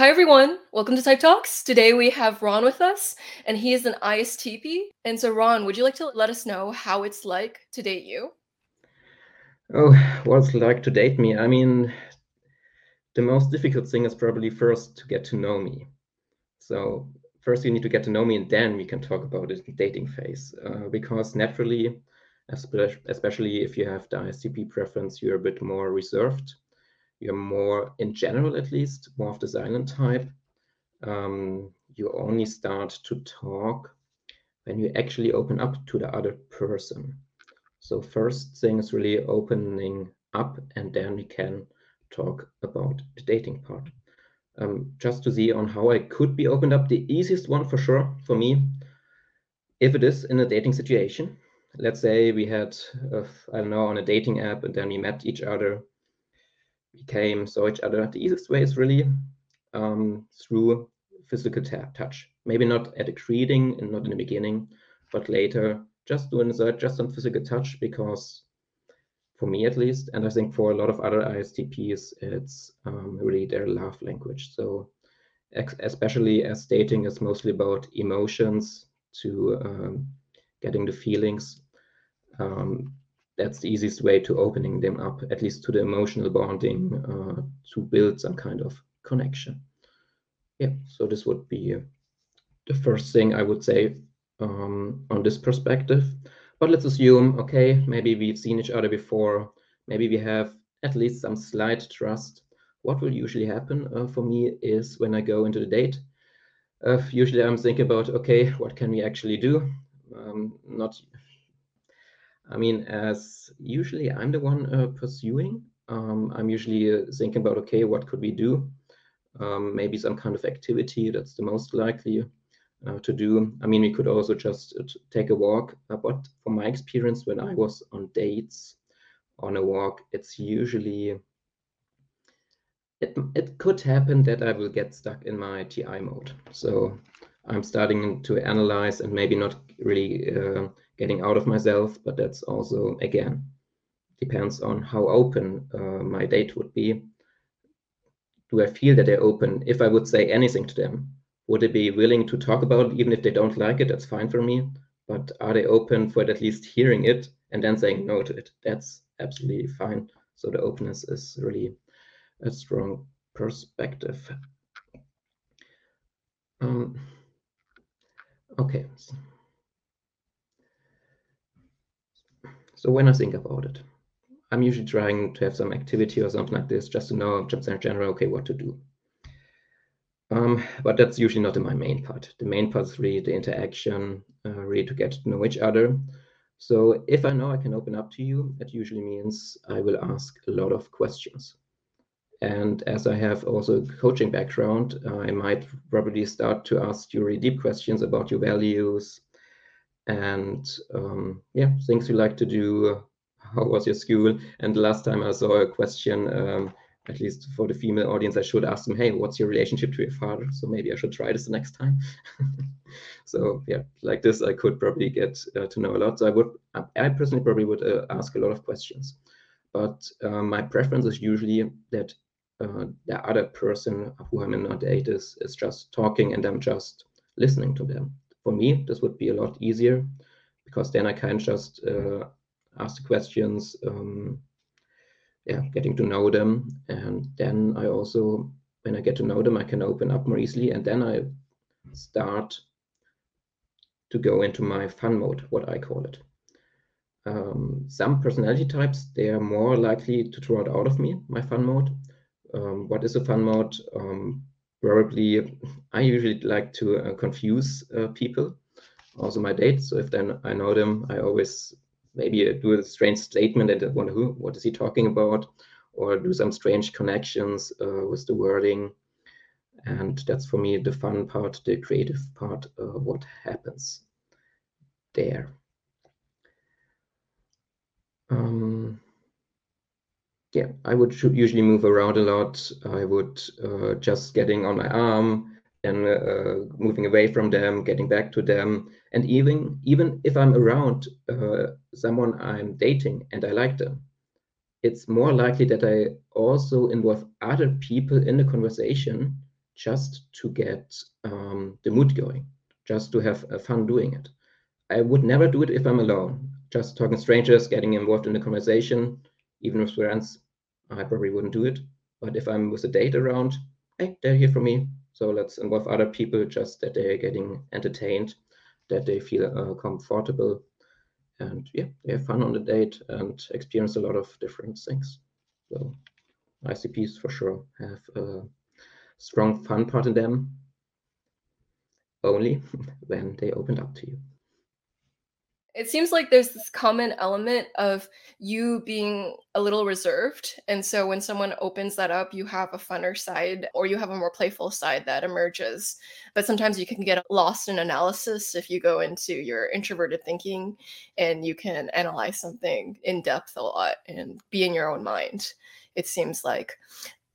Hi, everyone. Welcome to Type Talks. Today we have Ron with us, and he is an ISTP. And so, Ron, would you like to let us know how it's like to date you? Oh, what's like to date me? I mean, the most difficult thing is probably first to get to know me. So first you need to get to know me, and then we can talk about the dating phase. Uh, because naturally, especially if you have the ISTP preference, you're a bit more reserved. You're more, in general at least, more of the silent type. Um, you only start to talk when you actually open up to the other person. So first thing is really opening up, and then we can talk about the dating part. Um, just to see on how I could be opened up, the easiest one for sure for me, if it is in a dating situation, let's say we had, uh, I don't know, on a dating app and then we met each other, we came, saw each other. The easiest way is really um, through physical touch. Maybe not at a greeting and not in the beginning, but later, just doing that, just on physical touch because for me at least, and I think for a lot of other ISTPs, it's um, really their love language. So especially as dating is mostly about emotions to um, getting the feelings. Um, that's the easiest way to opening them up, at least to the emotional bonding, uh, to build some kind of connection. Yeah, so this would be the first thing I would say um, on this perspective. But let's assume, okay, maybe we've seen each other before, maybe we have at least some slight trust. What will usually happen uh, for me is when I go into the date, uh, usually I'm thinking about, okay, what can we actually do? um, not i mean as usually i'm the one uh, pursuing um, i'm usually uh, thinking about okay what could we do? Um, maybe some kind of activity that's the most likely uh, to do. I mean we could also just uh, take a walk. Uh, but from my experience when i was on dates on a walk it's usually it, it could happen that I will get stuck in my TI mode. So I'm starting to analyze and maybe not really uh, getting out of myself, but that's also, again, depends on how open uh, my date would be. Do I feel that they're open? If I would say anything to them, would they be willing to talk about it, even if they don't like it? That's fine for me. But are they open for at least hearing it and then saying no to it? That's absolutely fine. So the openness is really a strong perspective. Um, okay. So when I think about it, I'm usually trying to have some activity or something like this just to know, just in general, okay, what to do. Um, but that's usually not my main part. The main part is really the interaction, uh, really to get to know each other. So if I know I can open up to you, that usually means I will ask a lot of questions. And as I have also a coaching background, I might probably start to ask you really deep questions about your values and um, yeah, things you like to do. How was your school? And the last time I saw a question, um, at least for the female audience, I should ask them, hey, what's your relationship to your father? So maybe I should try this the next time. so yeah, like this, I could probably get uh, to know a lot. So I would, I personally probably would uh, ask a lot of questions. But uh, my preference is usually that uh, the other person who I'm in a date is, is just talking and I'm just listening to them. For me, this would be a lot easier because then I can just uh, ask the questions, um, yeah, getting to know them. And then I also, when I get to know them, I can open up more easily. And then I start to go into my fun mode, what I call it. Um, some personality types, they are more likely to draw it out of me, my fun mode um, what is a fun mode? Um, probably, I usually like to uh, confuse uh, people, also my dates. So if then I know them, I always maybe do a strange statement and I wonder who, what is he talking about, or do some strange connections uh, with the wording. And that's for me the fun part, the creative part, what happens there. Um, yeah, I would usually move around a lot. I would uh, just getting on my arm and uh, moving away from them, getting back to them. And even even if I'm around uh, someone I'm dating and I like them, it's more likely that I also involve other people in the conversation just to get um, the mood going, just to have fun doing it. I would never do it if I'm alone. Just talking strangers, getting involved in the conversation, even with friends, I probably wouldn't do it. But if I'm with a date around, hey, they're here for me. So let's involve other people just that they're getting entertained, that they feel uh, comfortable. And yeah, they have fun on the date and experience a lot of different things. So ISTPs for sure have a strong fun part in them only when they opened up to you. It seems like there's this common element of you being a little reserved. And so when someone opens that up, you have a funner side or you have a more playful side that emerges. But sometimes you can get lost in analysis if you go into your introverted thinking and you can analyze something in depth a lot and be in your own mind, it seems like.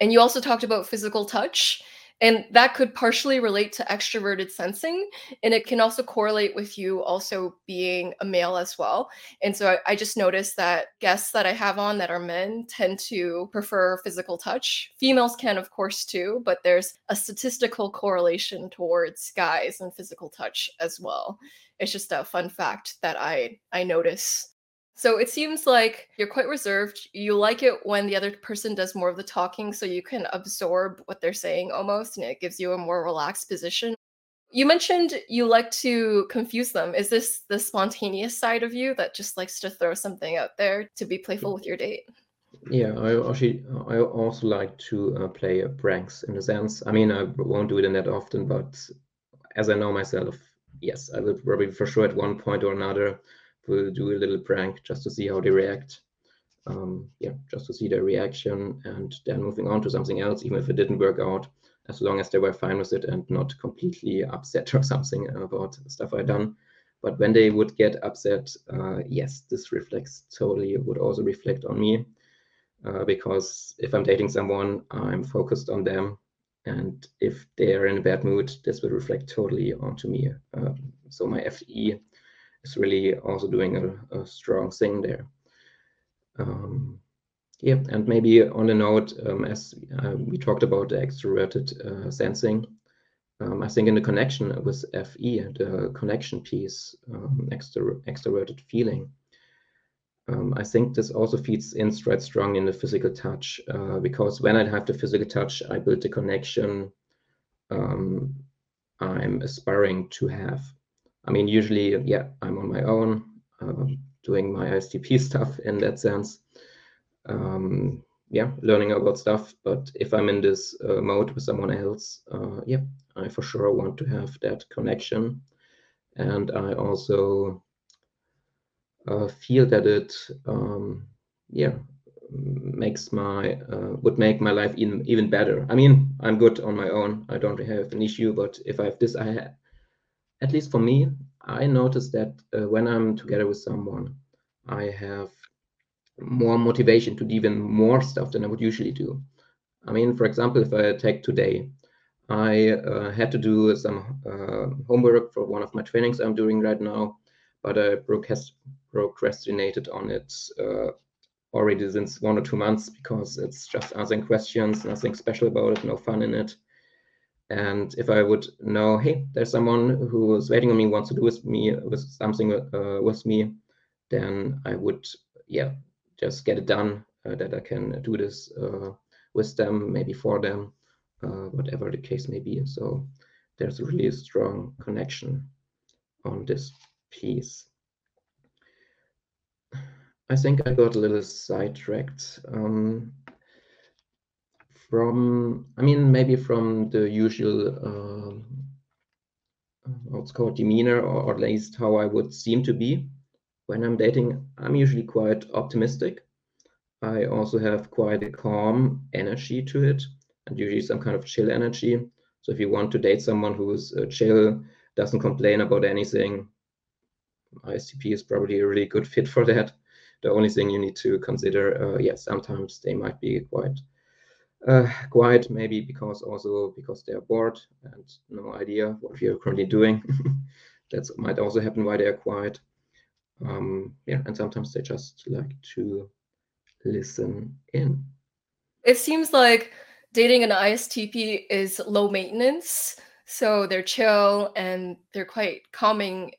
And you also talked about physical touch. And that could partially relate to extroverted sensing. And it can also correlate with you also being a male as well. And so I, I, just noticed that guests that I have on that are men tend to prefer physical touch. Females can, of course, too, but there's a statistical correlation towards guys and physical touch as well. It's just a fun fact that I I notice so it seems like you're quite reserved. You like it when the other person does more of the talking so you can absorb what they're saying almost and it gives you a more relaxed position. You mentioned you like to confuse them. Is this the spontaneous side of you that just likes to throw something out there to be playful with your date? Yeah, I actually I also like to uh, play pranks in a sense. I mean, I won't do it in that often, but as I know myself, yes, I will probably for sure at one point or another will do a little prank just to see how they react. Um, yeah, just to see their reaction and then moving on to something else, even if it didn't work out, as long as they were fine with it and not completely upset or something about stuff I done. But when they would get upset, uh, yes, this reflects totally, would also reflect on me. Uh, because if I'm dating someone, I'm focused on them. And if they're in a bad mood, this will reflect totally onto me. Uh, so my FE is really also doing a, a strong thing there. Um, yeah, and maybe on the note, um, as uh, we talked about the extroverted uh, sensing, um, I think in the connection with FE, the connection piece, um, extro extroverted feeling, um, I think this also feeds in quite strong in the physical touch uh, because when I have the physical touch, I build the connection um, I'm aspiring to have I mean, usually, yeah, I'm on my own uh, doing my ISTP stuff in that sense. Um, yeah, learning about stuff. But if I'm in this uh, mode with someone else, uh, yeah, I for sure want to have that connection. And I also uh, feel that it, um, yeah, makes my uh, would make my life even even better. I mean, I'm good on my own. I don't have an issue, but if I have this, I at least for me, I notice that uh, when I'm together with someone, I have more motivation to do even more stuff than I would usually do. I mean, for example, if I take today, I uh, had to do some uh, homework for one of my trainings I'm doing right now, but I procrastinated on it uh, already since one or two months because it's just answering questions, nothing special about it, no fun in it. And if I would know, hey, there's someone who is waiting on me, wants to do with me with something uh, with me, then I would, yeah, just get it done. Uh, that I can do this uh, with them, maybe for them, uh, whatever the case may be. So there's a really strong connection on this piece. I think I got a little sidetracked. Um, from i mean maybe from the usual uh, what's called demeanor or, or, at least how i would seem to be when i'm dating. I'm usually quite optimistic. I also have quite a calm energy to it and usually some kind of chill energy. So if you want to date someone who's uh, chill doesn't complain about anything ISTP is probably a really good fit for that. The only thing you need to consider uh, yeah sometimes they might be quite uh, quiet, maybe because also because they are bored and no idea what we are currently doing. that might also happen why they are quiet. Um, yeah, and sometimes they just like to listen in. It seems like dating an ISTP is low maintenance. So they're chill and they're quite calming.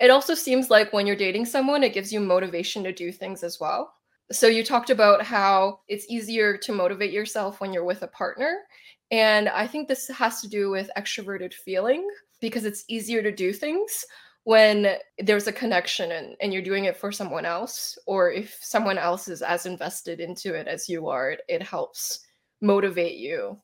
It also seems like when you're dating someone, it gives you motivation to do things as well. So you talked about how it's easier to motivate yourself when you're with a partner. And I think this has to do with extroverted feeling because it's easier to do things when there's a connection and, and you're doing it for someone else, or if someone else is as invested into it as you are, it, it helps motivate you.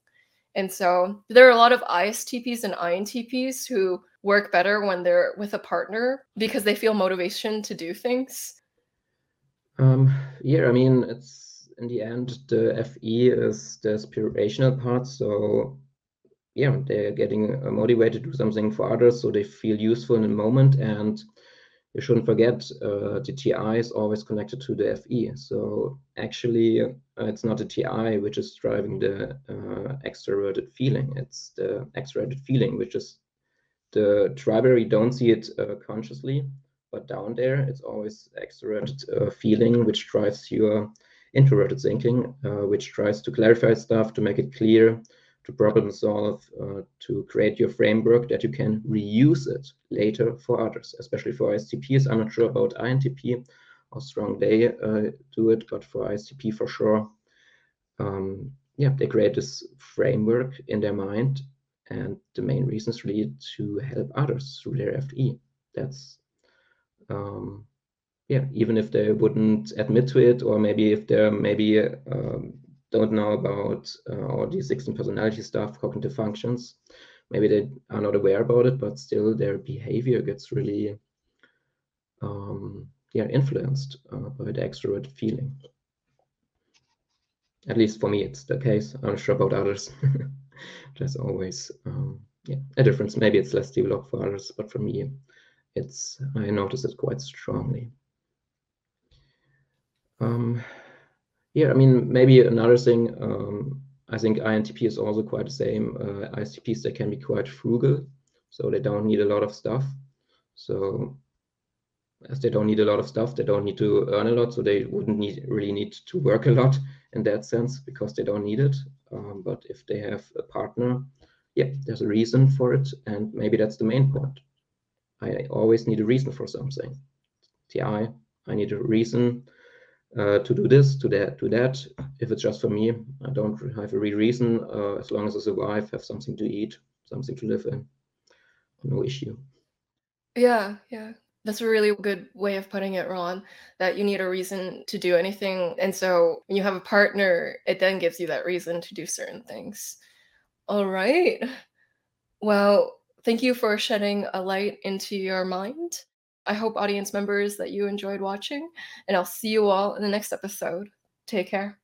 And so there are a lot of ISTPs and INTPs who work better when they're with a partner because they feel motivation to do things. Um, yeah, I mean, it's in the end, the FE is the aspirational part. So, yeah, they're getting motivated to do something for others so they feel useful in the moment. And you shouldn't forget uh, the TI is always connected to the FE. So, actually, uh, it's not the TI which is driving the uh, extroverted feeling, it's the extroverted feeling, which is the driver. You don't see it uh, consciously but down there it's always extroverted uh, feeling which drives your introverted thinking uh, which tries to clarify stuff to make it clear to problem solve uh, to create your framework that you can reuse it later for others especially for istps i'm not sure about intp how strong they uh, do it but for istp for sure um, yeah they create this framework in their mind and the main reason is really to help others through their fe that's um, yeah, even if they wouldn't admit to it, or maybe if they're maybe um, don't know about uh, all these 16 personality stuff, cognitive functions, maybe they are not aware about it, but still their behavior gets really um, yeah influenced uh, by the extrovert feeling. At least for me, it's the case. I'm not sure about others. There's always um, yeah, a difference. Maybe it's less developed for others, but for me, it's I notice it quite strongly. Um, yeah, I mean, maybe another thing, um, I think INTP is also quite the same. Uh, ISTPs, they can be quite frugal, so they don't need a lot of stuff. So as they don't need a lot of stuff, they don't need to earn a lot, so they wouldn't need really need to work a lot in that sense because they don't need it. Um, but if they have a partner, yeah, there's a reason for it, and maybe that's the main point. I always need a reason for something. TI, I need a reason uh, to do this, to that, to that. If it's just for me, I don't have a real reason. Uh, as long as I survive, have something to eat, something to live in, no issue. Yeah, yeah. That's a really good way of putting it, Ron, that you need a reason to do anything. And so when you have a partner, it then gives you that reason to do certain things. All right. Well, Thank you for shedding a light into your mind. I hope, audience members, that you enjoyed watching, and I'll see you all in the next episode. Take care.